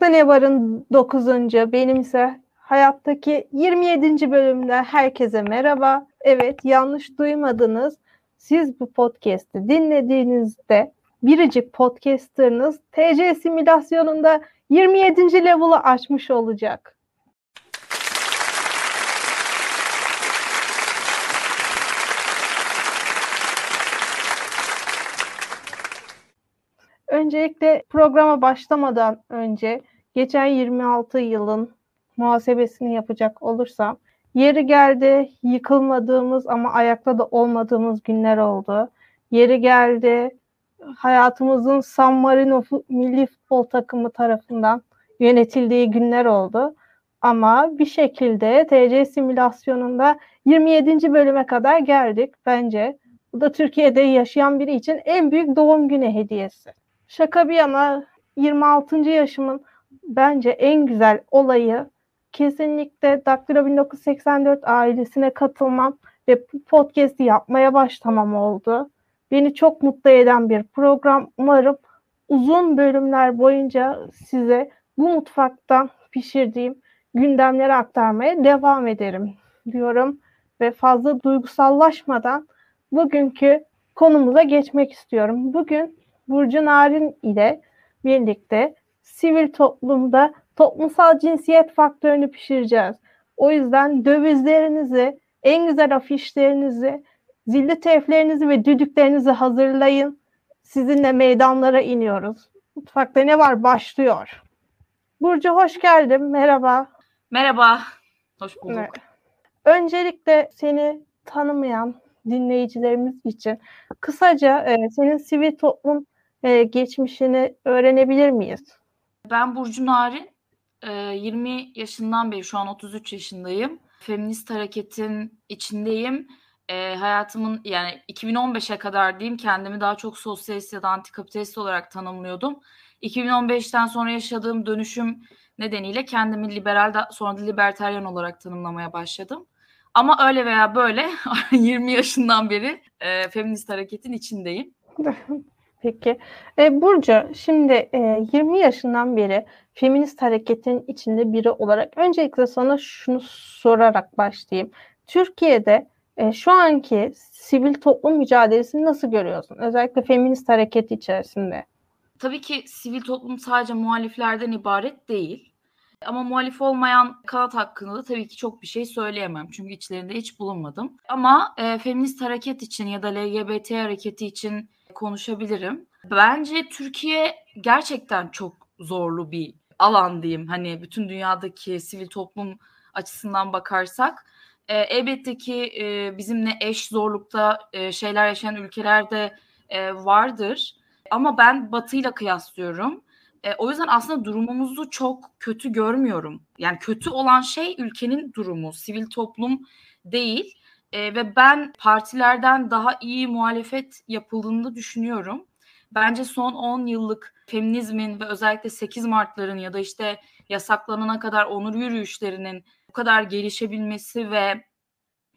Mutfakta Ne Var'ın 9. benim ise hayattaki 27. bölümde herkese merhaba. Evet yanlış duymadınız. Siz bu podcast'i dinlediğinizde biricik podcasterınız TC simülasyonunda 27. level'ı açmış olacak. Öncelikle programa başlamadan önce geçen 26 yılın muhasebesini yapacak olursam yeri geldi yıkılmadığımız ama ayakta da olmadığımız günler oldu. Yeri geldi hayatımızın San Marino milli futbol takımı tarafından yönetildiği günler oldu. Ama bir şekilde TC simülasyonunda 27. bölüme kadar geldik bence. Bu da Türkiye'de yaşayan biri için en büyük doğum günü hediyesi. Şaka bir yana 26. yaşımın bence en güzel olayı kesinlikle Daktilo 1984 ailesine katılmam ve podcast'i yapmaya başlamam oldu. Beni çok mutlu eden bir program. Umarım uzun bölümler boyunca size bu mutfaktan pişirdiğim gündemleri aktarmaya devam ederim diyorum ve fazla duygusallaşmadan bugünkü konumuza geçmek istiyorum. Bugün Burcu Narin ile birlikte sivil toplumda toplumsal cinsiyet faktörünü pişireceğiz. O yüzden dövizlerinizi, en güzel afişlerinizi, zilli teflerinizi ve düdüklerinizi hazırlayın. Sizinle meydanlara iniyoruz. Mutfakta ne var? Başlıyor. Burcu hoş geldin. Merhaba. Merhaba. Hoş bulduk. Evet. Öncelikle seni tanımayan dinleyicilerimiz için kısaca e, senin sivil toplum e, geçmişini öğrenebilir miyiz? Ben Burcu Narin. E, 20 yaşından beri şu an 33 yaşındayım. Feminist hareketin içindeyim. E, hayatımın yani 2015'e kadar diyeyim kendimi daha çok sosyalist ya da antikapitalist olarak tanımlıyordum. 2015'ten sonra yaşadığım dönüşüm nedeniyle kendimi liberal da sonra da libertaryen olarak tanımlamaya başladım. Ama öyle veya böyle 20 yaşından beri e, feminist hareketin içindeyim. Peki. E, Burcu, şimdi e, 20 yaşından beri feminist hareketin içinde biri olarak öncelikle sana şunu sorarak başlayayım. Türkiye'de e, şu anki sivil toplum mücadelesini nasıl görüyorsun? Özellikle feminist hareket içerisinde. Tabii ki sivil toplum sadece muhaliflerden ibaret değil. Ama muhalif olmayan kanat hakkında da tabii ki çok bir şey söyleyemem. Çünkü içlerinde hiç bulunmadım. Ama e, feminist hareket için ya da LGBT hareketi için konuşabilirim. Bence Türkiye gerçekten çok zorlu bir alan diyeyim. Hani bütün dünyadaki sivil toplum açısından bakarsak. E, elbette ki e, bizimle eş zorlukta e, şeyler yaşayan ülkelerde e, vardır. Ama ben Batı'yla kıyaslıyorum. E, o yüzden aslında durumumuzu çok kötü görmüyorum. Yani kötü olan şey ülkenin durumu, sivil toplum değil. E, ve ben partilerden daha iyi muhalefet yapıldığını düşünüyorum. Bence son 10 yıllık feminizmin ve özellikle 8 Mart'ların ya da işte yasaklanana kadar onur yürüyüşlerinin bu kadar gelişebilmesi ve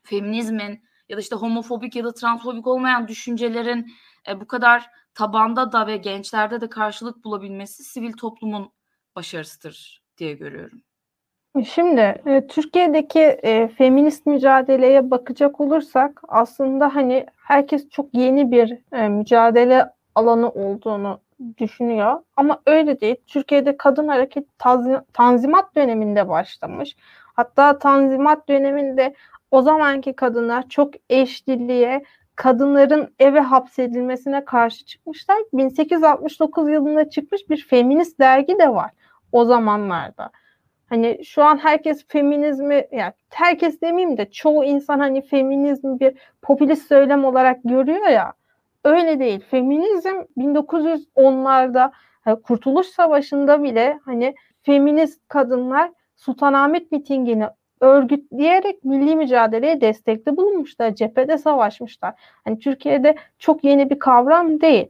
feminizmin ya da işte homofobik ya da transfobik olmayan düşüncelerin e, bu kadar tabanda da ve gençlerde de karşılık bulabilmesi sivil toplumun başarısıdır diye görüyorum. Şimdi e, Türkiye'deki e, feminist mücadeleye bakacak olursak aslında hani herkes çok yeni bir e, mücadele alanı olduğunu düşünüyor ama öyle değil. Türkiye'de kadın hareket tanzimat döneminde başlamış. Hatta tanzimat döneminde o zamanki kadınlar çok eşliliğe, kadınların eve hapsedilmesine karşı çıkmışlar. 1869 yılında çıkmış bir feminist dergi de var o zamanlarda. Hani şu an herkes feminizmi yani herkes demeyeyim de çoğu insan hani feminizmi bir popülist söylem olarak görüyor ya. Öyle değil. Feminizm 1910'larda yani Kurtuluş Savaşı'nda bile hani feminist kadınlar Sultanahmet mitingini örgütleyerek milli mücadeleye destekte bulunmuşlar. Cephede savaşmışlar. Hani Türkiye'de çok yeni bir kavram değil.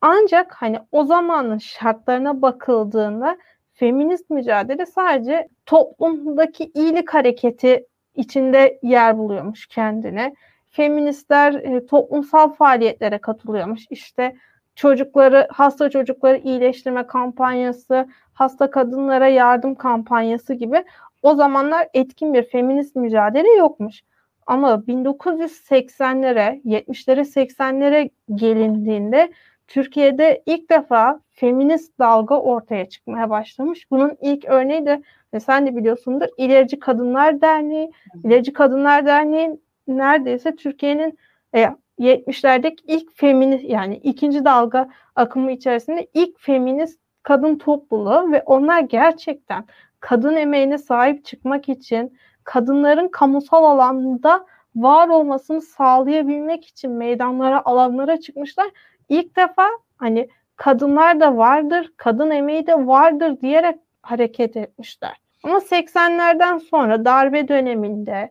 Ancak hani o zamanın şartlarına bakıldığında feminist mücadele sadece toplumdaki iyilik hareketi içinde yer buluyormuş kendine. Feministler e, toplumsal faaliyetlere katılıyormuş. İşte çocukları, hasta çocukları iyileştirme kampanyası, hasta kadınlara yardım kampanyası gibi o zamanlar etkin bir feminist mücadele yokmuş. Ama 1980'lere, 70'lere, 80'lere gelindiğinde Türkiye'de ilk defa feminist dalga ortaya çıkmaya başlamış. Bunun ilk örneği de ve sen de biliyorsundur İlerici Kadınlar Derneği. İlerici Kadınlar Derneği neredeyse Türkiye'nin e, 70'lerdeki ilk feminist yani ikinci dalga akımı içerisinde ilk feminist kadın topluluğu ve onlar gerçekten kadın emeğine sahip çıkmak için kadınların kamusal alanda var olmasını sağlayabilmek için meydanlara, alanlara çıkmışlar. İlk defa hani kadınlar da vardır, kadın emeği de vardır diyerek hareket etmişler. Ama 80'lerden sonra darbe döneminde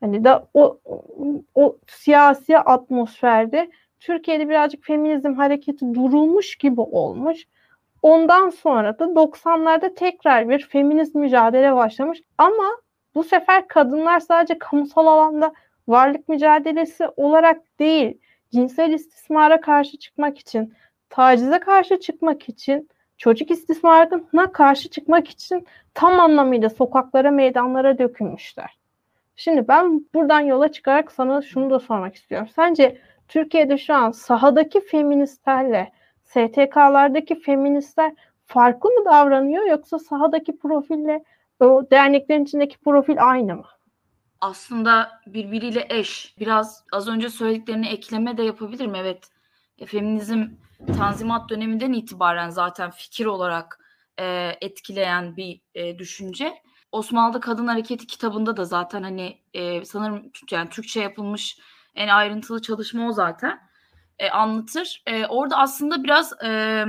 hani da o, o siyasi atmosferde Türkiye'de birazcık feminizm hareketi durulmuş gibi olmuş. Ondan sonra da 90'larda tekrar bir feminist mücadele başlamış. Ama bu sefer kadınlar sadece kamusal alanda varlık mücadelesi olarak değil, cinsel istismara karşı çıkmak için, tacize karşı çıkmak için, çocuk istismarına karşı çıkmak için tam anlamıyla sokaklara, meydanlara dökülmüşler. Şimdi ben buradan yola çıkarak sana şunu da sormak istiyorum. Sence Türkiye'de şu an sahadaki feministlerle STK'lardaki feministler farklı mı davranıyor yoksa sahadaki profille o derneklerin içindeki profil aynı mı? Aslında birbiriyle eş. Biraz az önce söylediklerini ekleme de yapabilirim. Evet. E, feminizm Tanzimat döneminden itibaren zaten fikir olarak e, etkileyen bir e, düşünce. Osmanlı Kadın Hareketi kitabında da zaten hani e, sanırım yani Türkçe yapılmış en ayrıntılı çalışma o zaten e, anlatır. E, orada aslında biraz e,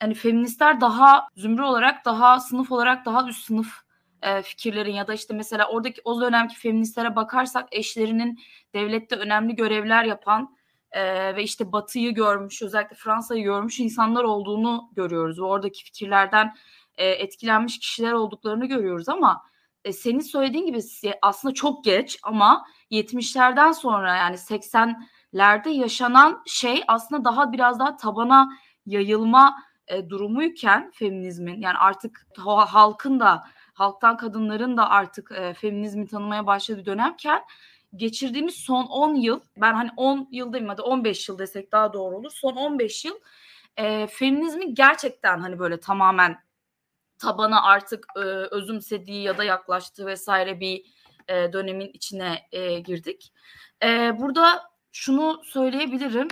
hani feministler daha zümre olarak daha sınıf olarak daha üst sınıf e, fikirlerin ya da işte mesela oradaki o dönemki feministlere bakarsak eşlerinin devlette önemli görevler yapan e, ve işte Batı'yı görmüş özellikle Fransa'yı görmüş insanlar olduğunu görüyoruz. Oradaki fikirlerden e, etkilenmiş kişiler olduklarını görüyoruz ama e, senin söylediğin gibi aslında çok geç ama 70'lerden sonra yani 80'lerde yaşanan şey aslında daha biraz daha tabana yayılma e, durumuyken feminizmin yani artık halkın da halktan kadınların da artık e, feminizmi tanımaya başladığı dönemken geçirdiğimiz son 10 yıl ben hani 10 yıl demeyeyim hadi 15 yıl desek daha doğru olur. Son 15 yıl e, feminizmin gerçekten hani böyle tamamen tabana artık e, özümsediği ya da yaklaştığı vesaire bir e, dönemin içine e, girdik. E, burada şunu söyleyebilirim.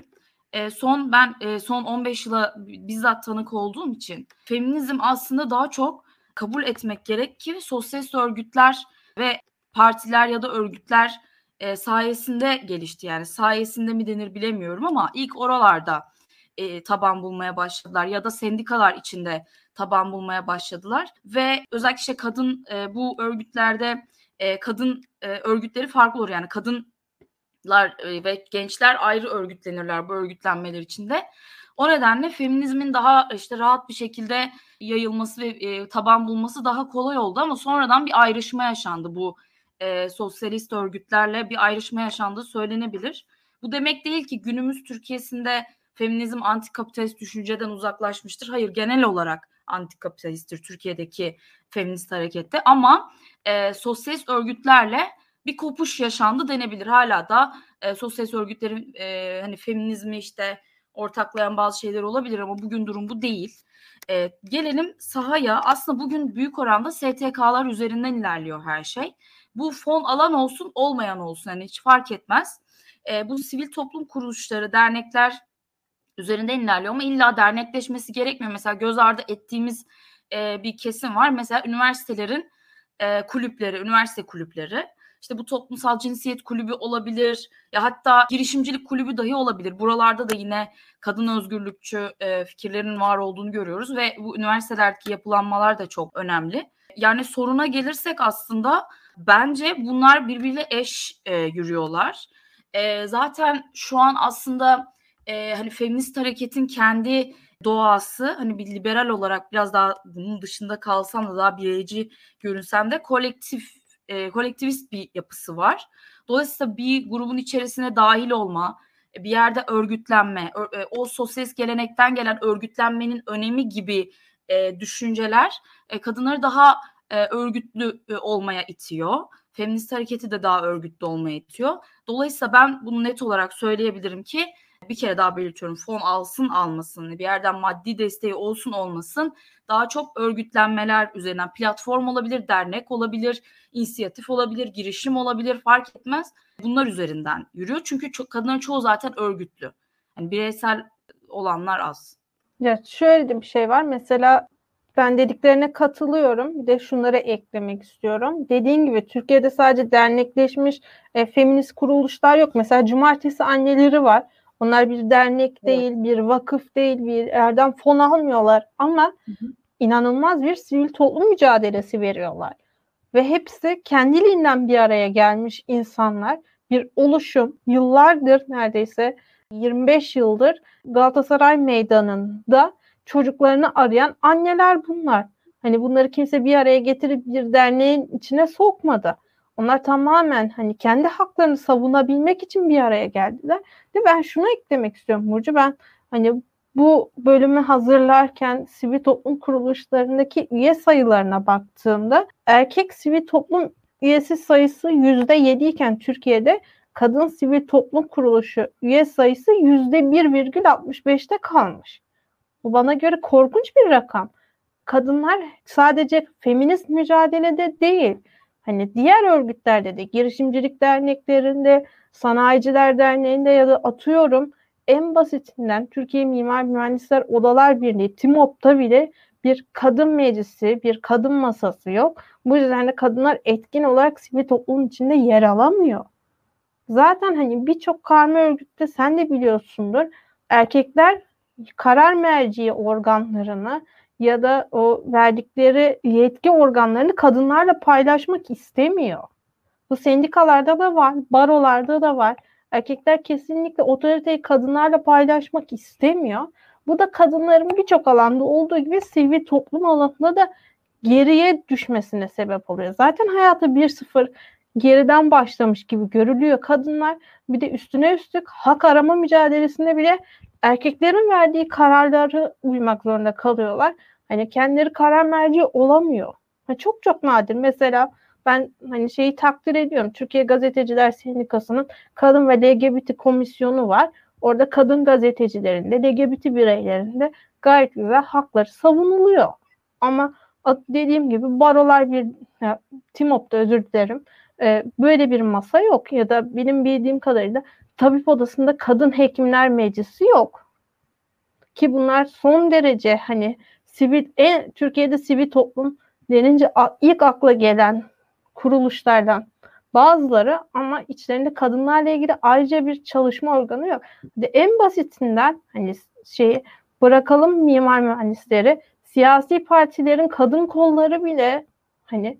E, son ben e, son 15 yıla bizzat tanık olduğum için feminizm aslında daha çok kabul etmek gerek ki sosyalist örgütler ve partiler ya da örgütler e, sayesinde gelişti. Yani sayesinde mi denir bilemiyorum ama ilk oralarda e, taban bulmaya başladılar ya da sendikalar içinde taban bulmaya başladılar ve özellikle işte kadın e, bu örgütlerde e, kadın e, örgütleri farklı olur yani kadınlar e, ve gençler ayrı örgütlenirler bu örgütlenmeler içinde. O nedenle feminizmin daha işte rahat bir şekilde yayılması ve e, taban bulması daha kolay oldu ama sonradan bir ayrışma yaşandı bu e, sosyalist örgütlerle bir ayrışma yaşandığı söylenebilir. Bu demek değil ki günümüz Türkiye'sinde feminizm antikapitalist düşünceden uzaklaşmıştır. Hayır genel olarak antikapitalisttir Türkiye'deki feminist harekette ama e, sosyalist örgütlerle bir kopuş yaşandı denebilir. Hala da e, sosyalist örgütlerin e, hani feminizmi işte ortaklayan bazı şeyler olabilir ama bugün durum bu değil. E, gelelim sahaya. Aslında bugün büyük oranda STK'lar üzerinden ilerliyor her şey. Bu fon alan olsun olmayan olsun yani hiç fark etmez. E, bu sivil toplum kuruluşları, dernekler üzerinden ilerliyor ama illa dernekleşmesi gerekmiyor. Mesela göz ardı ettiğimiz e, bir kesim var. Mesela üniversitelerin e, kulüpleri, üniversite kulüpleri. İşte bu toplumsal cinsiyet kulübü olabilir ya hatta girişimcilik kulübü dahi olabilir. Buralarda da yine kadın özgürlükçü e, fikirlerin var olduğunu görüyoruz ve bu üniversitelerdeki yapılanmalar da çok önemli. Yani soruna gelirsek aslında bence bunlar birbiriyle eş e, yürüyorlar. E, zaten şu an aslında e, hani feminist hareketin kendi doğası hani bir liberal olarak biraz daha bunun dışında kalsam da daha bireyci görünsem de kolektif e, kolektivist bir yapısı var. Dolayısıyla bir grubun içerisine dahil olma, bir yerde örgütlenme, e, o sosyalist gelenekten gelen örgütlenmenin önemi gibi e, düşünceler e, kadınları daha e, örgütlü e, olmaya itiyor. Feminist hareketi de daha örgütlü olmaya itiyor. Dolayısıyla ben bunu net olarak söyleyebilirim ki bir kere daha belirtiyorum fon alsın almasın bir yerden maddi desteği olsun olmasın daha çok örgütlenmeler üzerinden platform olabilir, dernek olabilir, inisiyatif olabilir, girişim olabilir fark etmez. Bunlar üzerinden yürüyor. Çünkü çok, kadınların çoğu zaten örgütlü. Yani bireysel olanlar az. Ya şöyle bir şey var. Mesela ben dediklerine katılıyorum. Bir de şunları eklemek istiyorum. Dediğin gibi Türkiye'de sadece dernekleşmiş e, feminist kuruluşlar yok. Mesela cumartesi anneleri var. Onlar bir dernek değil, evet. bir vakıf değil, bir yerden fon almıyorlar. Ama hı hı. inanılmaz bir sivil toplum mücadelesi veriyorlar. Ve hepsi kendiliğinden bir araya gelmiş insanlar. Bir oluşum yıllardır neredeyse 25 yıldır Galatasaray Meydanı'nda çocuklarını arayan anneler bunlar. Hani bunları kimse bir araya getirip bir derneğin içine sokmadı. Onlar tamamen hani kendi haklarını savunabilmek için bir araya geldiler. Ve ben şunu eklemek istiyorum Burcu. Ben hani bu bölümü hazırlarken sivil toplum kuruluşlarındaki üye sayılarına baktığımda erkek sivil toplum üyesi sayısı yüzde yedi iken Türkiye'de kadın sivil toplum kuruluşu üye sayısı yüzde bir virgül altmış beşte kalmış. Bu bana göre korkunç bir rakam. Kadınlar sadece feminist mücadelede değil, hani diğer örgütlerde de, girişimcilik derneklerinde, sanayiciler derneğinde ya da atıyorum en basitinden Türkiye Mimar Mühendisler Odalar Birliği, TİMOP'ta bile bir kadın meclisi, bir kadın masası yok. Bu yüzden de kadınlar etkin olarak sivil toplumun içinde yer alamıyor. Zaten hani birçok karma örgütte sen de biliyorsundur. Erkekler karar merci organlarını ya da o verdikleri yetki organlarını kadınlarla paylaşmak istemiyor. Bu sendikalarda da var, barolarda da var. Erkekler kesinlikle otoriteyi kadınlarla paylaşmak istemiyor. Bu da kadınların birçok alanda olduğu gibi sivil toplum alanında da geriye düşmesine sebep oluyor. Zaten hayatı 1-0 geriden başlamış gibi görülüyor kadınlar. Bir de üstüne üstlük hak arama mücadelesinde bile erkeklerin verdiği kararları uymak zorunda kalıyorlar. Hani kendileri karar merci olamıyor. Ha, çok çok nadir. Mesela ben hani şeyi takdir ediyorum. Türkiye Gazeteciler Sendikası'nın kadın ve LGBT komisyonu var. Orada kadın gazetecilerin de LGBT bireylerin de gayet güzel hakları savunuluyor. Ama dediğim gibi barolar bir ya, TİMOP'ta özür dilerim. E, böyle bir masa yok ya da benim bildiğim kadarıyla tabip odasında kadın hekimler meclisi yok. Ki bunlar son derece hani sivil en Türkiye'de sivil toplum denince ilk akla gelen kuruluşlardan bazıları ama içlerinde kadınlarla ilgili ayrıca bir çalışma organı yok. De en basitinden hani şey bırakalım mimar mühendisleri siyasi partilerin kadın kolları bile hani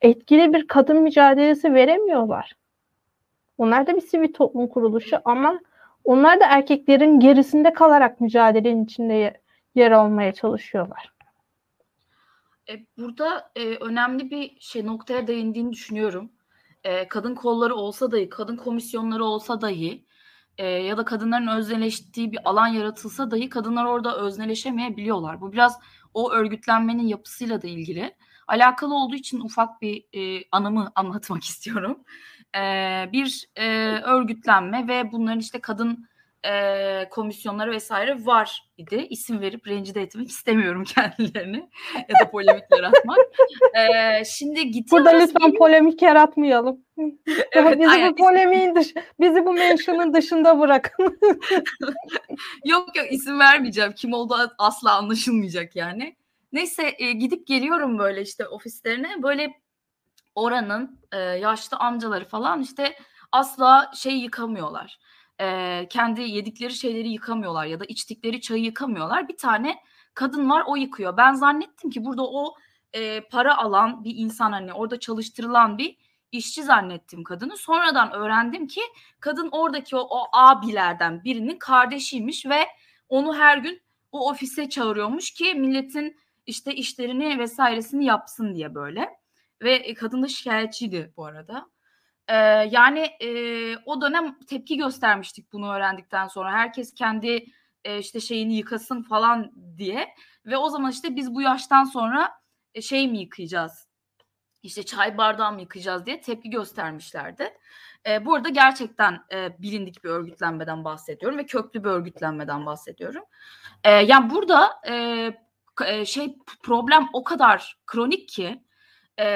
etkili bir kadın mücadelesi veremiyorlar. Onlar da bir sivil toplum kuruluşu ama onlar da erkeklerin gerisinde kalarak mücadelenin içinde yer almaya çalışıyorlar. E, burada e, önemli bir şey noktaya değindiğini düşünüyorum. E, kadın kolları olsa dahi, kadın komisyonları olsa dahi e, ya da kadınların özneleştiği bir alan yaratılsa dahi kadınlar orada özneleşemeyebiliyorlar. Bu biraz o örgütlenmenin yapısıyla da ilgili. Alakalı olduğu için ufak bir e, anımı anlatmak istiyorum. E, bir e, örgütlenme ve bunların işte kadın e, komisyonları vesaire var idi. İsim verip rencide etmek istemiyorum kendilerini ya da polemik yaratmak. E, şimdi gitar Burada lütfen benim... polemik yaratmayalım. evet, bizi aynen. bu polemiğin dış, bizi bu mention'ın dışında bırakın. yok yok isim vermeyeceğim. Kim olduğu asla anlaşılmayacak yani. Neyse e, gidip geliyorum böyle işte ofislerine. Böyle oranın e, yaşlı amcaları falan işte asla şey yıkamıyorlar e, kendi yedikleri şeyleri yıkamıyorlar ya da içtikleri çayı yıkamıyorlar. Bir tane kadın var o yıkıyor. Ben zannettim ki burada o e, para alan bir insan hani orada çalıştırılan bir işçi zannettim kadını. Sonradan öğrendim ki kadın oradaki o, o abilerden birinin kardeşiymiş ve onu her gün o ofise çağırıyormuş ki milletin işte işlerini vesairesini yapsın diye böyle. Ve kadın da şikayetçiydi bu arada. Ee, yani e, o dönem tepki göstermiştik bunu öğrendikten sonra. Herkes kendi e, işte şeyini yıkasın falan diye. Ve o zaman işte biz bu yaştan sonra e, şey mi yıkayacağız? İşte çay bardağı mı yıkayacağız diye tepki göstermişlerdi. E, bu arada gerçekten e, bilindik bir örgütlenmeden bahsediyorum ve köklü bir örgütlenmeden bahsediyorum. E, yani burada e, şey problem o kadar kronik ki e,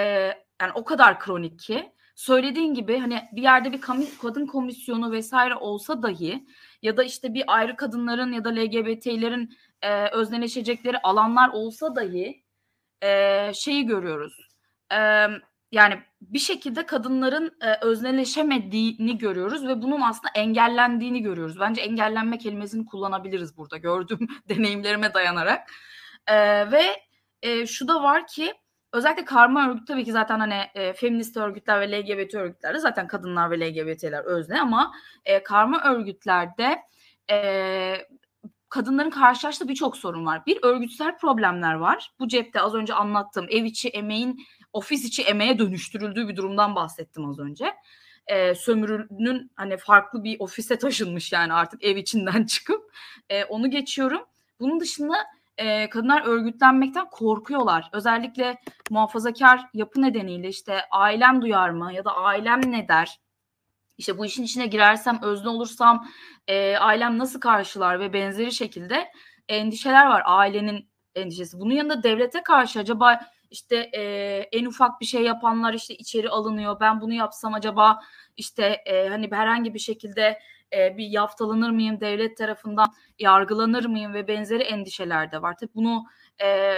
yani o kadar kronik ki söylediğin gibi hani bir yerde bir kadın komisyonu vesaire olsa dahi ya da işte bir ayrı kadınların ya da LGBT'lerin e, özneleşecekleri alanlar olsa dahi e, şeyi görüyoruz. E, yani bir şekilde kadınların e, özneleşemediğini görüyoruz ve bunun aslında engellendiğini görüyoruz. Bence engellenme kelimesini kullanabiliriz burada gördüğüm deneyimlerime dayanarak. E, ve e, şu da var ki özellikle karma örgüt tabii ki zaten hani e, feminist örgütler ve LGBT örgütlerde zaten kadınlar ve LGBT'ler özne ama e, karma örgütlerde e, kadınların karşılaştığı birçok sorun var. Bir örgütsel problemler var. Bu cepte az önce anlattığım ev içi emeğin ofis içi emeğe dönüştürüldüğü bir durumdan bahsettim az önce. E, sömürünün hani farklı bir ofise taşınmış yani artık ev içinden çıkıp e, onu geçiyorum. Bunun dışında e, kadınlar örgütlenmekten korkuyorlar. Özellikle muhafazakar yapı nedeniyle işte ailem duyar mı ya da ailem ne der? İşte bu işin içine girersem, özne olursam e, ailem nasıl karşılar ve benzeri şekilde endişeler var ailenin endişesi. Bunun yanında devlete karşı acaba işte e, en ufak bir şey yapanlar işte içeri alınıyor. Ben bunu yapsam acaba işte e, hani herhangi bir şekilde e, bir yaftalanır mıyım devlet tarafından yargılanır mıyım ve benzeri endişeler de var. Tabii bunu e,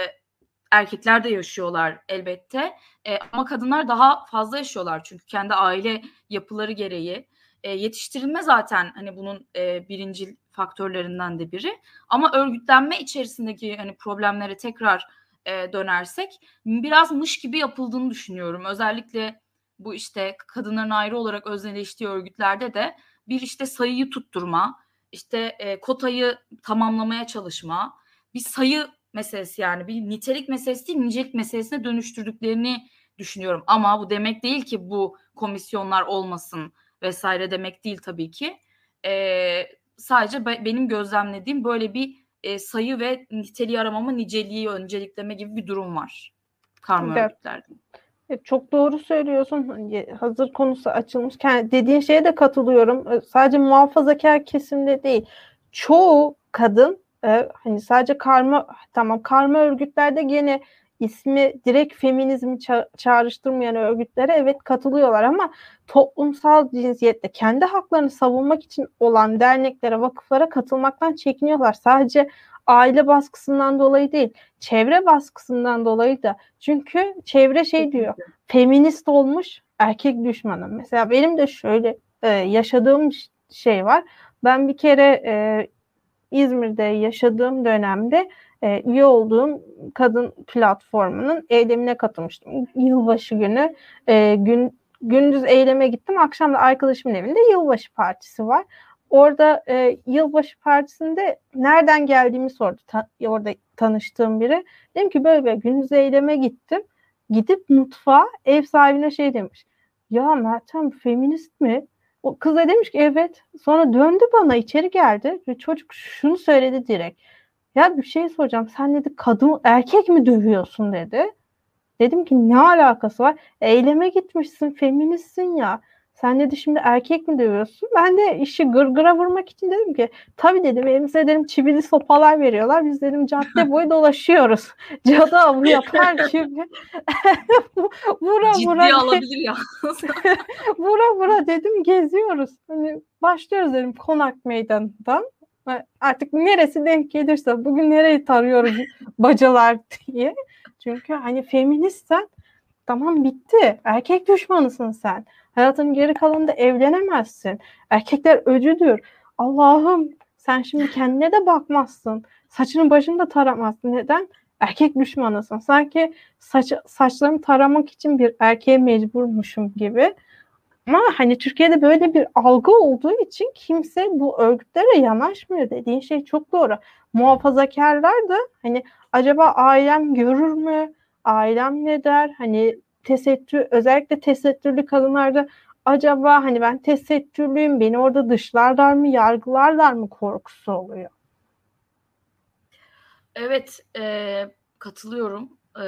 erkekler de yaşıyorlar elbette e, ama kadınlar daha fazla yaşıyorlar çünkü kendi aile yapıları gereği e, yetiştirilme zaten hani bunun e, birincil faktörlerinden de biri ama örgütlenme içerisindeki hani problemlere tekrar e, dönersek biraz mış gibi yapıldığını düşünüyorum. Özellikle bu işte kadınların ayrı olarak özneleştiği örgütlerde de bir işte sayıyı tutturma, işte e, kotayı tamamlamaya çalışma, bir sayı meselesi yani bir nitelik meselesi değil nicelik meselesine dönüştürdüklerini düşünüyorum. Ama bu demek değil ki bu komisyonlar olmasın vesaire demek değil tabii ki. E, sadece be, benim gözlemlediğim böyle bir e, sayı ve niteliği aramama niceliği öncelikleme gibi bir durum var karma evet. Örgütlerde. Çok doğru söylüyorsun. Hani, hazır konusu açılmışken dediğin şeye de katılıyorum. Sadece muhafazakar kesimde değil. Çoğu kadın e, hani sadece karma tamam karma örgütlerde gene ismi direkt feminizmi ça- çağrıştırmayan örgütlere evet katılıyorlar ama toplumsal cinsiyette kendi haklarını savunmak için olan derneklere, vakıflara katılmaktan çekiniyorlar. Sadece aile baskısından dolayı değil, çevre baskısından dolayı da. Çünkü çevre şey diyor, feminist olmuş erkek düşmanı. Mesela benim de şöyle e, yaşadığım şey var. Ben bir kere e, İzmir'de yaşadığım dönemde e, üye olduğum kadın platformunun eylemine katılmıştım. Yılbaşı günü e, gün gündüz eyleme gittim. Akşam da arkadaşımın evinde yılbaşı partisi var. Orada e, yılbaşı partisinde nereden geldiğimi sordu. Ta, orada tanıştığım biri. Dedim ki böyle böyle gündüz eyleme gittim. Gidip mutfağa ev sahibine şey demiş. Ya Meltem feminist mi? O kız da demiş ki evet. Sonra döndü bana içeri geldi ve çocuk şunu söyledi direkt. Ya bir şey soracağım. Sen dedi kadın erkek mi dövüyorsun dedi. Dedim ki ne alakası var? Eyleme gitmişsin, feministsin ya. Sen dedi şimdi erkek mi dövüyorsun? Ben de işi gırgıra vurmak için dedim ki tabii dedim elimize dedim çivili sopalar veriyorlar. Biz dedim cadde boyu dolaşıyoruz. Cadı avı yapar gibi. vura Ciddi vura. alabilir ya. vura vura dedim geziyoruz. Hani başlıyoruz dedim konak meydanından. Artık neresi denk gelirse bugün nereyi tarıyoruz bacalar diye. Çünkü hani feministsen tamam bitti. Erkek düşmanısın sen. Hayatın geri kalanında evlenemezsin. Erkekler öcüdür. Allah'ım sen şimdi kendine de bakmazsın. Saçını başını da taramazsın. Neden? Erkek düşmanısın. Sanki saç, saçlarımı taramak için bir erkeğe mecburmuşum gibi. Ama hani Türkiye'de böyle bir algı olduğu için kimse bu örgütlere yanaşmıyor dediğin şey çok doğru. Muhafazakarlar da hani acaba ailem görür mü? Ailem ne der? Hani tesettür özellikle tesettürlü kadınlarda acaba hani ben tesettürlüyüm beni orada dışlarlar mı yargılarlar mı korkusu oluyor. Evet e, katılıyorum. E,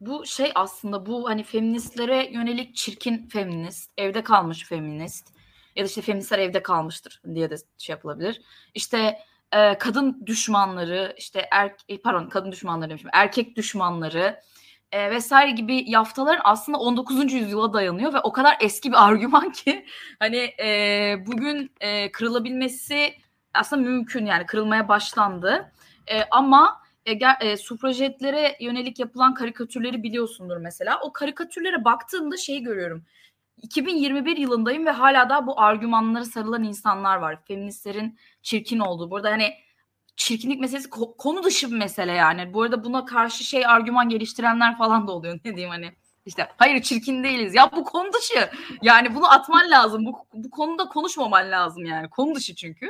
bu şey aslında bu hani feministlere yönelik çirkin feminist, evde kalmış feminist ya da işte feministler evde kalmıştır diye de şey yapılabilir. İşte e, kadın düşmanları, işte er, pardon kadın düşmanları demişim, erkek düşmanları, e, vesaire gibi yaftaların aslında 19. yüzyıla dayanıyor ve o kadar eski bir argüman ki hani e, bugün e, kırılabilmesi aslında mümkün yani kırılmaya başlandı. E, ama e, e, sufrajetlere yönelik yapılan karikatürleri biliyorsundur mesela. O karikatürlere baktığımda şey görüyorum. 2021 yılındayım ve hala da bu argümanlara sarılan insanlar var. Feministlerin çirkin olduğu. Burada hani çirkinlik meselesi konu dışı bir mesele yani. Bu arada buna karşı şey argüman geliştirenler falan da oluyor. Ne diyeyim hani işte hayır çirkin değiliz. Ya bu konu dışı. Yani bunu atman lazım. Bu, bu konuda konuşmaman lazım yani. Konu dışı çünkü.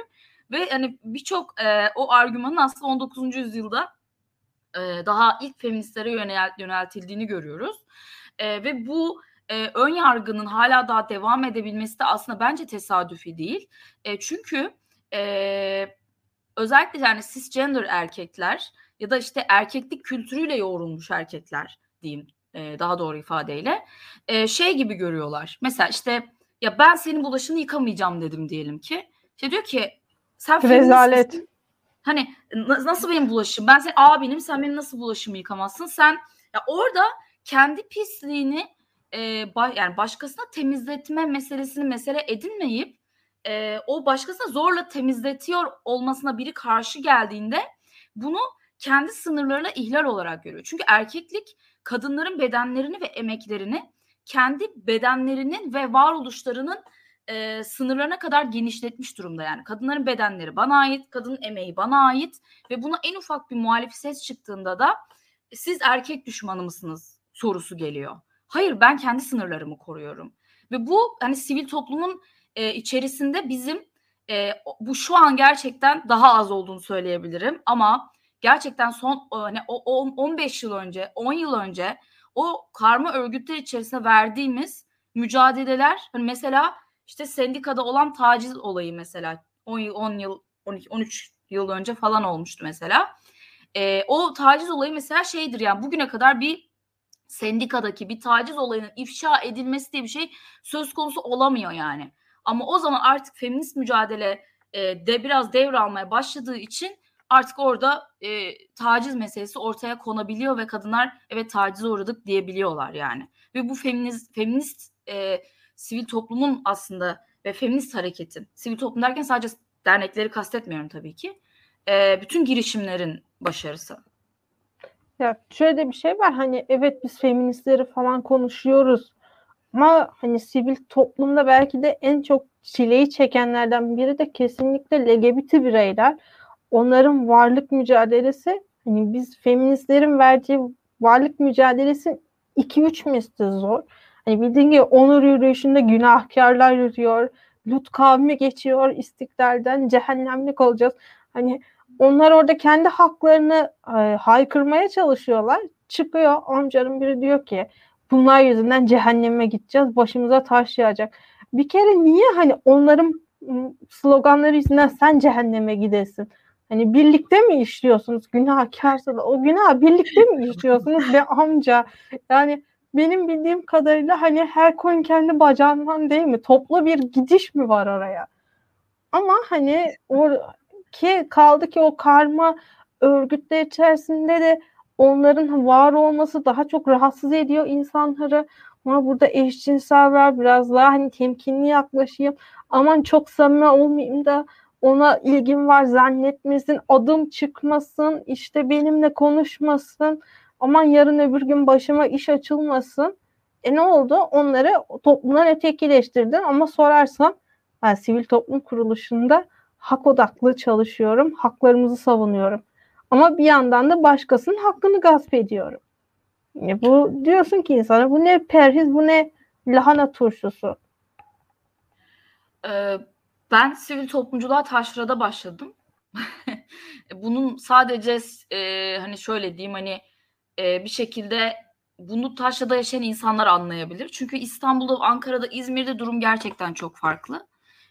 Ve hani birçok e, o argümanın aslında 19. yüzyılda e, daha ilk feministlere yönel, yöneltildiğini görüyoruz. E, ve bu e, ön yargının hala daha devam edebilmesi de aslında bence tesadüfi değil. E, çünkü e, özellikle yani cisgender erkekler ya da işte erkeklik kültürüyle yoğrulmuş erkekler diyeyim e, daha doğru ifadeyle e, şey gibi görüyorlar. Mesela işte ya ben senin bulaşını yıkamayacağım dedim diyelim ki. İşte diyor ki sen rezalet. Hani nasıl benim bulaşım? Ben senin abinim sen benim nasıl bulaşımı yıkamazsın? Sen ya orada kendi pisliğini e, ba- yani başkasına temizletme meselesini mesele edinmeyip e, o başkasına zorla temizletiyor olmasına biri karşı geldiğinde bunu kendi sınırlarına ihlal olarak görüyor. Çünkü erkeklik kadınların bedenlerini ve emeklerini kendi bedenlerinin ve varoluşlarının e, sınırlarına kadar genişletmiş durumda yani. Kadınların bedenleri bana ait, kadının emeği bana ait ve buna en ufak bir muhalif ses çıktığında da siz erkek düşmanı mısınız sorusu geliyor. Hayır ben kendi sınırlarımı koruyorum. Ve bu hani sivil toplumun e, içerisinde bizim e, bu şu an gerçekten daha az olduğunu söyleyebilirim ama gerçekten son hani o 15 yıl önce, 10 yıl önce o karma örgütler içerisinde verdiğimiz mücadeleler hani mesela işte sendikada olan taciz olayı mesela 10 yıl 10 yıl 12 13 yıl önce falan olmuştu mesela. E, o taciz olayı mesela şeydir yani bugüne kadar bir sendikadaki bir taciz olayının ifşa edilmesi diye bir şey söz konusu olamıyor yani. Ama o zaman artık feminist mücadele e, de biraz devralmaya başladığı için artık orada e, taciz meselesi ortaya konabiliyor ve kadınlar evet tacize uğradık diyebiliyorlar yani. Ve bu feminist feminist e, sivil toplumun aslında ve feminist hareketin, sivil toplum derken sadece dernekleri kastetmiyorum tabii ki. E, bütün girişimlerin başarısı. Ya şöyle bir şey var hani evet biz feministleri falan konuşuyoruz ama hani sivil toplumda belki de en çok çileyi çekenlerden biri de kesinlikle LGBT bireyler. Onların varlık mücadelesi hani biz feministlerin verdiği varlık mücadelesi 2-3 misli zor. Hani bildiğin gibi onur yürüyüşünde günahkarlar yürüyor. Lut kavmi geçiyor istiklalden cehennemlik olacağız. Hani onlar orada kendi haklarını e, haykırmaya çalışıyorlar. Çıkıyor amcanın biri diyor ki bunlar yüzünden cehenneme gideceğiz. Başımıza taş yağacak. Bir kere niye hani onların sloganları yüzünden sen cehenneme gidesin? Hani birlikte mi işliyorsunuz günahkarsın? O günah birlikte mi işliyorsunuz be amca? Yani benim bildiğim kadarıyla hani her koyun kendi bacağından değil mi? Toplu bir gidiş mi var oraya? Ama hani o ki kaldı ki o karma örgütler içerisinde de onların var olması daha çok rahatsız ediyor insanları. Ama burada eşcinsel var biraz daha hani temkinli yaklaşayım. Aman çok samimi olmayayım da ona ilgim var zannetmesin, adım çıkmasın, işte benimle konuşmasın aman yarın öbür gün başıma iş açılmasın. E ne oldu? Onları toplumdan ötekileştirdin ama sorarsam ben sivil toplum kuruluşunda hak odaklı çalışıyorum. Haklarımızı savunuyorum. Ama bir yandan da başkasının hakkını gasp ediyorum. E bu diyorsun ki insana bu ne perhiz bu ne lahana turşusu. Ee, ben sivil toplumculuğa taşrada başladım. Bunun sadece e, hani şöyle diyeyim hani e, bir şekilde bunu Taşra'da yaşayan insanlar anlayabilir. Çünkü İstanbul'da, Ankara'da, İzmir'de durum gerçekten çok farklı.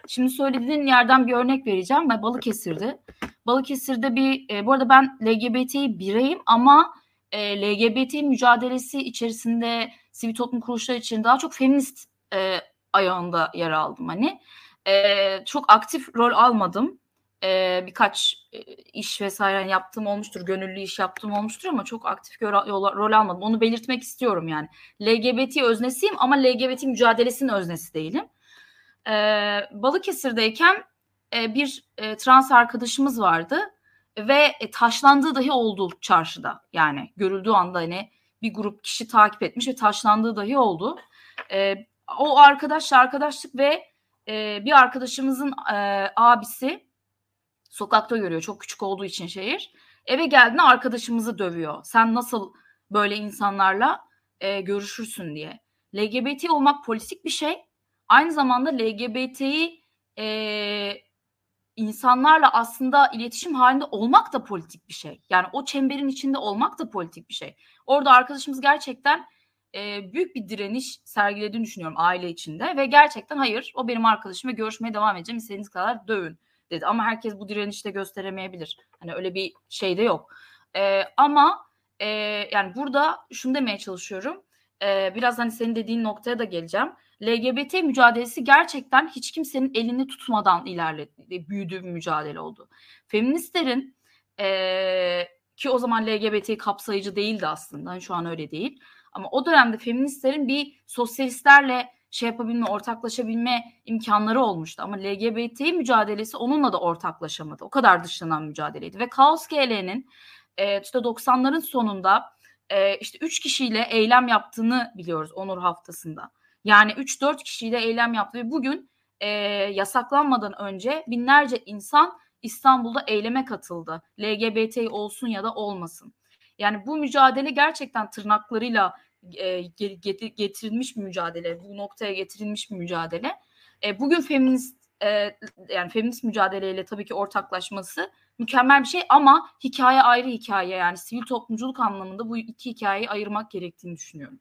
Şimdi söylediğin yerden bir örnek vereceğim. Ben Balıkesir'de. Balıkesir'de bir, e, bu arada ben LGBT bireyim ama e, LGBT mücadelesi içerisinde sivil toplum kuruluşları için daha çok feminist e, ayağında yer aldım. Hani e, çok aktif rol almadım. E, birkaç e, iş vesaire yaptığım olmuştur, gönüllü iş yaptığım olmuştur ama çok aktif rol, rol almadım. Onu belirtmek istiyorum yani. LGBT öznesiyim ama LGBT mücadelesinin öznesi değilim. E, Balıkesir'deyken e, bir e, trans arkadaşımız vardı ve e, taşlandığı dahi oldu çarşıda. Yani görüldüğü anda hani bir grup kişi takip etmiş ve taşlandığı dahi oldu. E, o arkadaşla arkadaşlık ve e, bir arkadaşımızın e, abisi sokakta görüyor çok küçük olduğu için şehir. Eve geldiğinde arkadaşımızı dövüyor. Sen nasıl böyle insanlarla e, görüşürsün diye. LGBT olmak politik bir şey. Aynı zamanda LGBT'yi e, insanlarla aslında iletişim halinde olmak da politik bir şey. Yani o çemberin içinde olmak da politik bir şey. Orada arkadaşımız gerçekten e, büyük bir direniş sergilediğini düşünüyorum aile içinde ve gerçekten hayır o benim arkadaşım ve görüşmeye devam edeceğim istediğiniz kadar dövün dedi. Ama herkes bu direnişte gösteremeyebilir. Hani öyle bir şey de yok. E, ama e, yani burada şunu demeye çalışıyorum. E, biraz hani senin dediğin noktaya da geleceğim. LGBT mücadelesi gerçekten hiç kimsenin elini tutmadan ilerledi, büyüdüğü bir mücadele oldu. Feministlerin e, ki o zaman LGBT kapsayıcı değildi aslında. Hani şu an öyle değil. Ama o dönemde feministlerin bir sosyalistlerle şey yapabilme, ortaklaşabilme imkanları olmuştu. Ama LGBT mücadelesi onunla da ortaklaşamadı. O kadar dışlanan mücadeleydi. Ve Kaos GL'nin e, işte 90'ların sonunda e, işte 3 kişiyle eylem yaptığını biliyoruz Onur haftasında. Yani 3-4 kişiyle eylem yaptı ve bugün e, yasaklanmadan önce binlerce insan İstanbul'da eyleme katıldı. LGBT olsun ya da olmasın. Yani bu mücadele gerçekten tırnaklarıyla e, getirilmiş bir mücadele, bu noktaya getirilmiş bir mücadele. E, bugün feminist e, yani feminist mücadeleyle tabii ki ortaklaşması mükemmel bir şey ama hikaye ayrı hikaye yani sivil toplumculuk anlamında bu iki hikayeyi ayırmak gerektiğini düşünüyorum.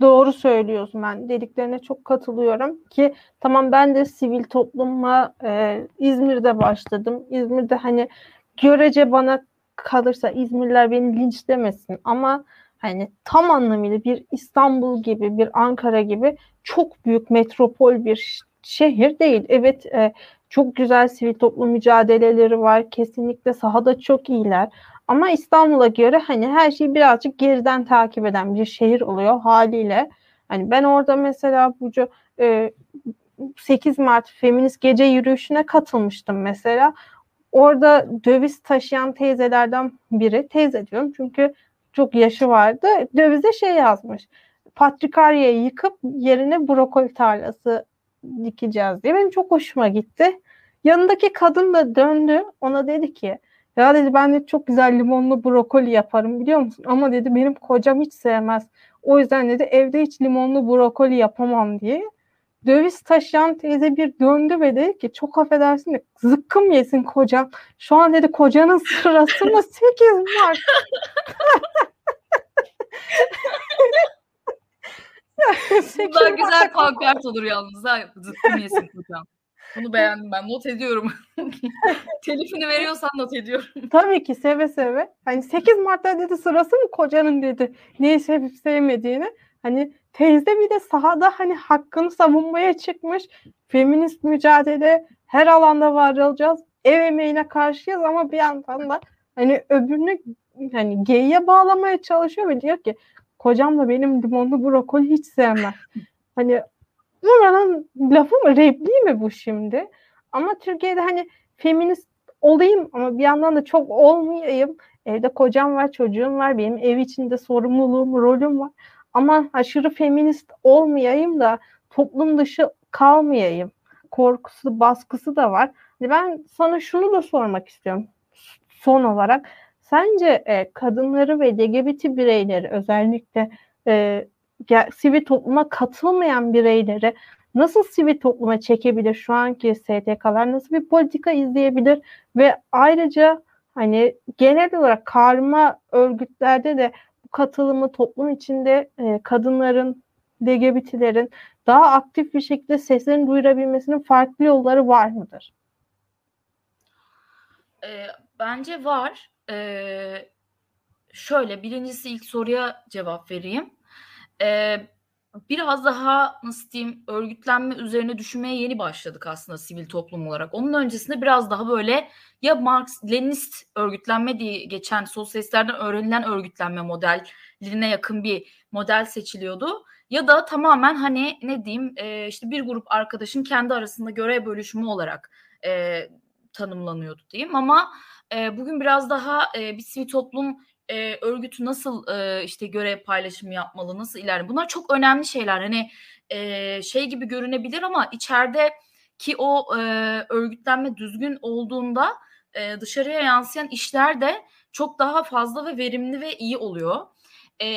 Doğru söylüyorsun ben dediklerine çok katılıyorum ki tamam ben de sivil topluma e, İzmir'de başladım. İzmir'de hani görece bana kalırsa İzmirliler beni linçlemesin ama hani tam anlamıyla bir İstanbul gibi bir Ankara gibi çok büyük metropol bir şehir değil. Evet e, çok güzel sivil toplum mücadeleleri var. Kesinlikle sahada çok iyiler. Ama İstanbul'a göre hani her şeyi birazcık geriden takip eden bir şehir oluyor haliyle. Hani ben orada mesela bu e, 8 Mart feminist gece yürüyüşüne katılmıştım mesela. Orada döviz taşıyan teyzelerden biri, teyze diyorum çünkü çok yaşı vardı. Dövize şey yazmış. Patrikarya'yı yıkıp yerine brokoli tarlası dikeceğiz diye. Benim çok hoşuma gitti. Yanındaki kadın da döndü. Ona dedi ki ya dedi ben de çok güzel limonlu brokoli yaparım biliyor musun? Ama dedi benim kocam hiç sevmez. O yüzden dedi evde hiç limonlu brokoli yapamam diye döviz taşıyan teyze bir döndü ve dedi ki çok affedersin de zıkkım yesin kocam. Şu an dedi kocanın sırası mı 8 Mart? Bundan güzel pankart olur yalnız ha. Zıkkım yesin kocam. Bunu beğendim ben. Not ediyorum. Telifini veriyorsan not ediyorum. Tabii ki seve seve. Hani 8 Mart'ta dedi sırası mı kocanın dedi. Neyi sevip sevmediğini. Hani teyze bir de sahada hani hakkını savunmaya çıkmış. Feminist mücadele her alanda var olacağız. Ev emeğine karşıyız ama bir yandan da hani öbürünü hani geyiğe bağlamaya çalışıyor ve diyor ki kocam da benim limonlu brokoli hiç sevmez. hani buranın lafı mı repliği mi bu şimdi? Ama Türkiye'de hani feminist olayım ama bir yandan da çok olmayayım. Evde kocam var, çocuğum var, benim ev içinde sorumluluğum, rolüm var ama aşırı feminist olmayayım da toplum dışı kalmayayım korkusu, baskısı da var. Hani ben sana şunu da sormak istiyorum son olarak. Sence e, kadınları ve LGBT bireyleri özellikle e, sivil topluma katılmayan bireyleri nasıl sivil topluma çekebilir şu anki STK'lar nasıl bir politika izleyebilir ve ayrıca hani genel olarak karma örgütlerde de bu katılımı toplum içinde e, kadınların, LGBT'lerin daha aktif bir şekilde seslerini duyurabilmesinin farklı yolları var mıdır? E, bence var. E, şöyle birincisi ilk soruya cevap vereyim. E, biraz daha nasıl diyeyim örgütlenme üzerine düşünmeye yeni başladık aslında sivil toplum olarak. Onun öncesinde biraz daha böyle ya Marx Leninist örgütlenme diye geçen sosyalistlerden öğrenilen örgütlenme modellerine yakın bir model seçiliyordu. Ya da tamamen hani ne diyeyim e, işte bir grup arkadaşın kendi arasında görev bölüşümü olarak e, tanımlanıyordu diyeyim ama e, bugün biraz daha e, bir sivil toplum e, örgütü nasıl e, işte görev paylaşımı yapmalı, nasıl ilerle. Bunlar çok önemli şeyler. Hani e, şey gibi görünebilir ama içeride ki o e, örgütlenme düzgün olduğunda e, dışarıya yansıyan işler de çok daha fazla ve verimli ve iyi oluyor. E,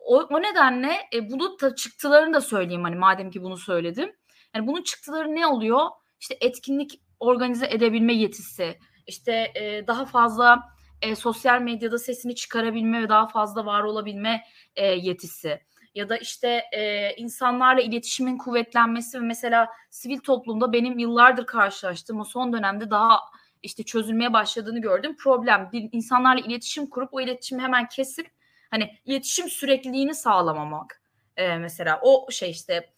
o, o nedenle e, bunu da çıktılarını da söyleyeyim hani madem ki bunu söyledim. Yani bunun çıktıları ne oluyor? İşte etkinlik organize edebilme yetisi, işte e, daha fazla e, sosyal medyada sesini çıkarabilme ve daha fazla var olabilme e, yetisi ya da işte e, insanlarla iletişimin kuvvetlenmesi ve mesela sivil toplumda benim yıllardır karşılaştığım o son dönemde daha işte çözülmeye başladığını gördüm. Problem bir insanlarla iletişim kurup o iletişimi hemen kesip hani iletişim sürekliliğini sağlamamak. E, mesela o şey işte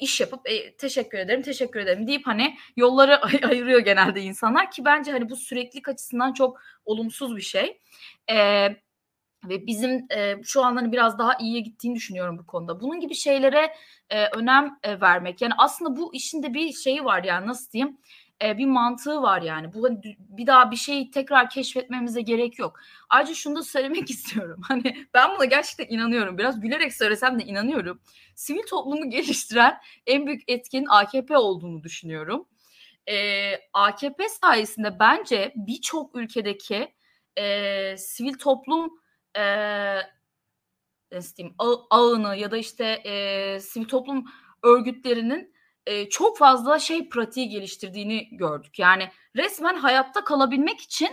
iş yapıp e, teşekkür ederim teşekkür ederim deyip hani yolları ay- ayırıyor genelde insanlar ki bence hani bu süreklilik açısından çok olumsuz bir şey. E, ve bizim e, şu an hani biraz daha iyiye gittiğini düşünüyorum bu konuda. Bunun gibi şeylere e, önem e, vermek. Yani aslında bu işin de bir şeyi var yani nasıl diyeyim? E, bir mantığı var yani. Bu hani bir daha bir şeyi tekrar keşfetmemize gerek yok. Ayrıca şunu da söylemek istiyorum. Hani ben buna gerçekten inanıyorum. Biraz gülerek söylesem de inanıyorum. Sivil toplumu geliştiren en büyük etkenin AKP olduğunu düşünüyorum. E, AKP sayesinde bence birçok ülkedeki e, sivil toplum e, nasıl diyeyim, ağını ya da işte e, sivil toplum örgütlerinin e, çok fazla şey pratiği geliştirdiğini gördük. Yani resmen hayatta kalabilmek için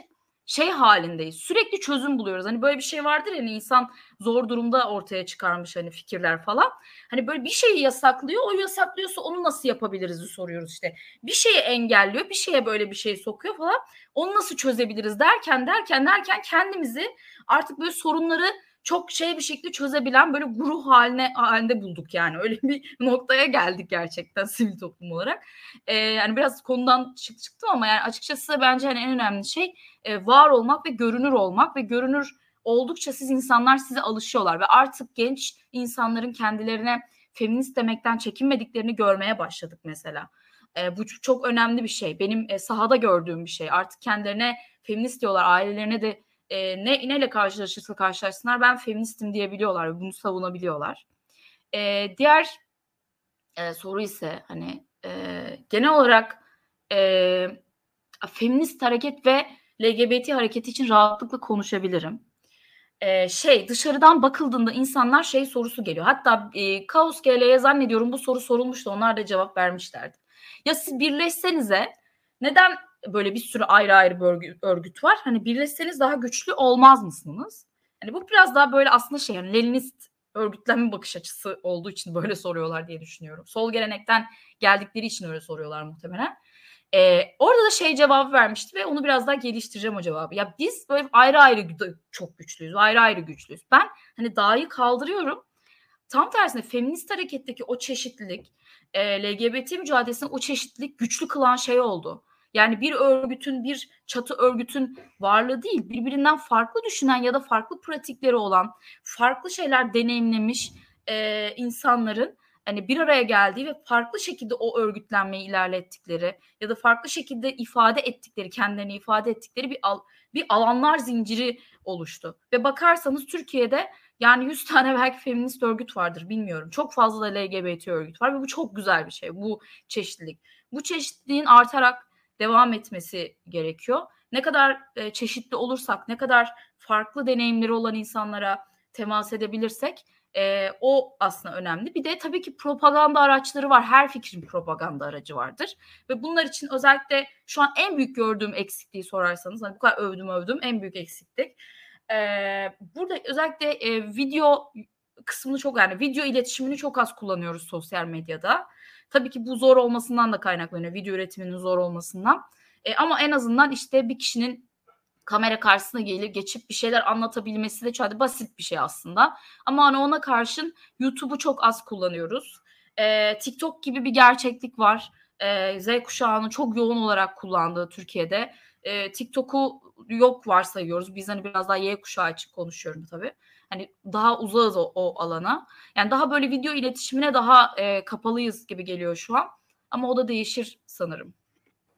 şey halindeyiz. Sürekli çözüm buluyoruz. Hani böyle bir şey vardır ya hani insan zor durumda ortaya çıkarmış hani fikirler falan. Hani böyle bir şeyi yasaklıyor. O yasaklıyorsa onu nasıl yapabiliriz soruyoruz işte. Bir şeyi engelliyor. Bir şeye böyle bir şey sokuyor falan. Onu nasıl çözebiliriz derken derken derken kendimizi artık böyle sorunları çok şey bir şekilde çözebilen böyle grup haline halinde bulduk yani. Öyle bir noktaya geldik gerçekten sivil toplum olarak. Ee, yani biraz konudan çık çıktım ama yani açıkçası bence hani en önemli şey e, var olmak ve görünür olmak ve görünür oldukça siz insanlar size alışıyorlar ve artık genç insanların kendilerine feminist demekten çekinmediklerini görmeye başladık mesela. E, bu çok önemli bir şey. Benim e, sahada gördüğüm bir şey. Artık kendilerine feminist diyorlar. Ailelerine de e, ne neyle karşılaşırsa karşılaşsınlar ben feministim diyebiliyorlar ve bunu savunabiliyorlar. E, diğer e, soru ise hani e, genel olarak e, feminist hareket ve LGBT hareketi için rahatlıkla konuşabilirim. Ee, şey dışarıdan bakıldığında insanlar şey sorusu geliyor. Hatta e, Kaos GL'ye zannediyorum bu soru sorulmuştu. Onlar da cevap vermişlerdi. Ya siz birleşsenize neden böyle bir sürü ayrı ayrı bir örgüt var. Hani birleşseniz daha güçlü olmaz mısınız? Hani bu biraz daha böyle aslında şey yani Leninist örgütlenme bakış açısı olduğu için böyle soruyorlar diye düşünüyorum. Sol gelenekten geldikleri için öyle soruyorlar muhtemelen. Ee, orada da şey cevabı vermişti ve onu biraz daha geliştireceğim o cevabı. Ya biz böyle ayrı ayrı çok güçlüyüz, ayrı ayrı güçlüyüz. Ben hani dağı kaldırıyorum. Tam tersine feminist hareketteki o çeşitlilik, e, LGBT mücadelesinde o çeşitlilik güçlü kılan şey oldu. Yani bir örgütün, bir çatı örgütün varlığı değil, birbirinden farklı düşünen ya da farklı pratikleri olan, farklı şeyler deneyimlemiş e, insanların hani bir araya geldiği ve farklı şekilde o örgütlenmeyi ilerlettikleri ya da farklı şekilde ifade ettikleri, kendilerini ifade ettikleri bir al, bir alanlar zinciri oluştu. Ve bakarsanız Türkiye'de yani 100 tane belki feminist örgüt vardır bilmiyorum. Çok fazla da LGBT örgüt var ve bu çok güzel bir şey. Bu çeşitlilik. Bu çeşitliliğin artarak devam etmesi gerekiyor. Ne kadar e, çeşitli olursak, ne kadar farklı deneyimleri olan insanlara temas edebilirsek e, o aslında önemli. Bir de tabii ki propaganda araçları var. Her fikrin propaganda aracı vardır. Ve bunlar için özellikle şu an en büyük gördüğüm eksikliği sorarsanız, hani bu kadar övdüm övdüm en büyük eksiklik. Ee, burada özellikle e, video kısmını çok yani video iletişimini çok az kullanıyoruz sosyal medyada. Tabii ki bu zor olmasından da kaynaklanıyor. Video üretiminin zor olmasından. E, ama en azından işte bir kişinin kamera karşısına gelip geçip bir şeyler anlatabilmesi de çok basit bir şey aslında. Ama hani ona karşın YouTube'u çok az kullanıyoruz. E, TikTok gibi bir gerçeklik var. E, Z kuşağının çok yoğun olarak kullandığı Türkiye'de. E, TikTok'u yok varsayıyoruz. Biz hani biraz daha Y kuşağı için konuşuyorum tabii. Hani daha uzağız o, o alana. Yani daha böyle video iletişimine daha e, kapalıyız gibi geliyor şu an. Ama o da değişir sanırım.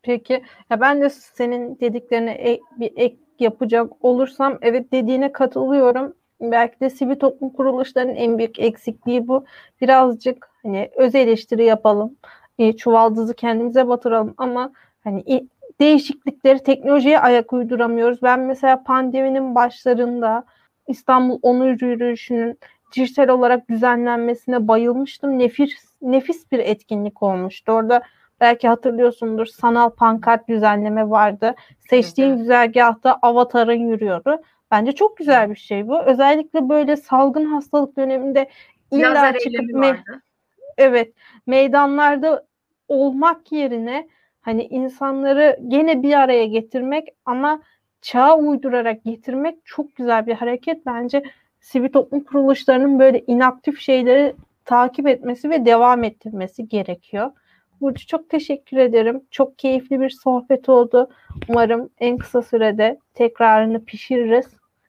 Peki ya ben de senin dediklerine ek, bir ek yapacak olursam evet dediğine katılıyorum. Belki de sivil toplum kuruluşlarının en büyük eksikliği bu. Birazcık hani öz eleştiri yapalım. E, çuvaldızı kendimize batıralım ama hani değişiklikleri teknolojiye ayak uyduramıyoruz. Ben mesela pandeminin başlarında İstanbul Onur Yürüyüşü'nün dijital olarak düzenlenmesine bayılmıştım. Nefis nefis bir etkinlik olmuştu. Orada belki hatırlıyorsundur sanal pankart düzenleme vardı. Seçtiğin evet. güzergahta avatarın yürüyordu. Bence çok güzel bir şey bu. Özellikle böyle salgın hastalık döneminde illa çıkıp me- evet meydanlarda olmak yerine hani insanları gene bir araya getirmek ama çağa uydurarak getirmek çok güzel bir hareket. Bence sivil toplum kuruluşlarının böyle inaktif şeyleri takip etmesi ve devam ettirmesi gerekiyor. Burcu çok teşekkür ederim. Çok keyifli bir sohbet oldu. Umarım en kısa sürede tekrarını pişiririz.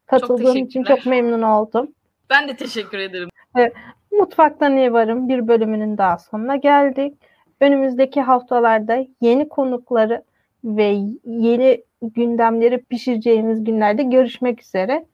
Katıldığım çok için çok memnun oldum. Ben de teşekkür ederim. Evet, Mutfakta Ne Varım bir bölümünün daha sonuna geldik. Önümüzdeki haftalarda yeni konukları ve yeni gündemleri pişireceğimiz günlerde görüşmek üzere.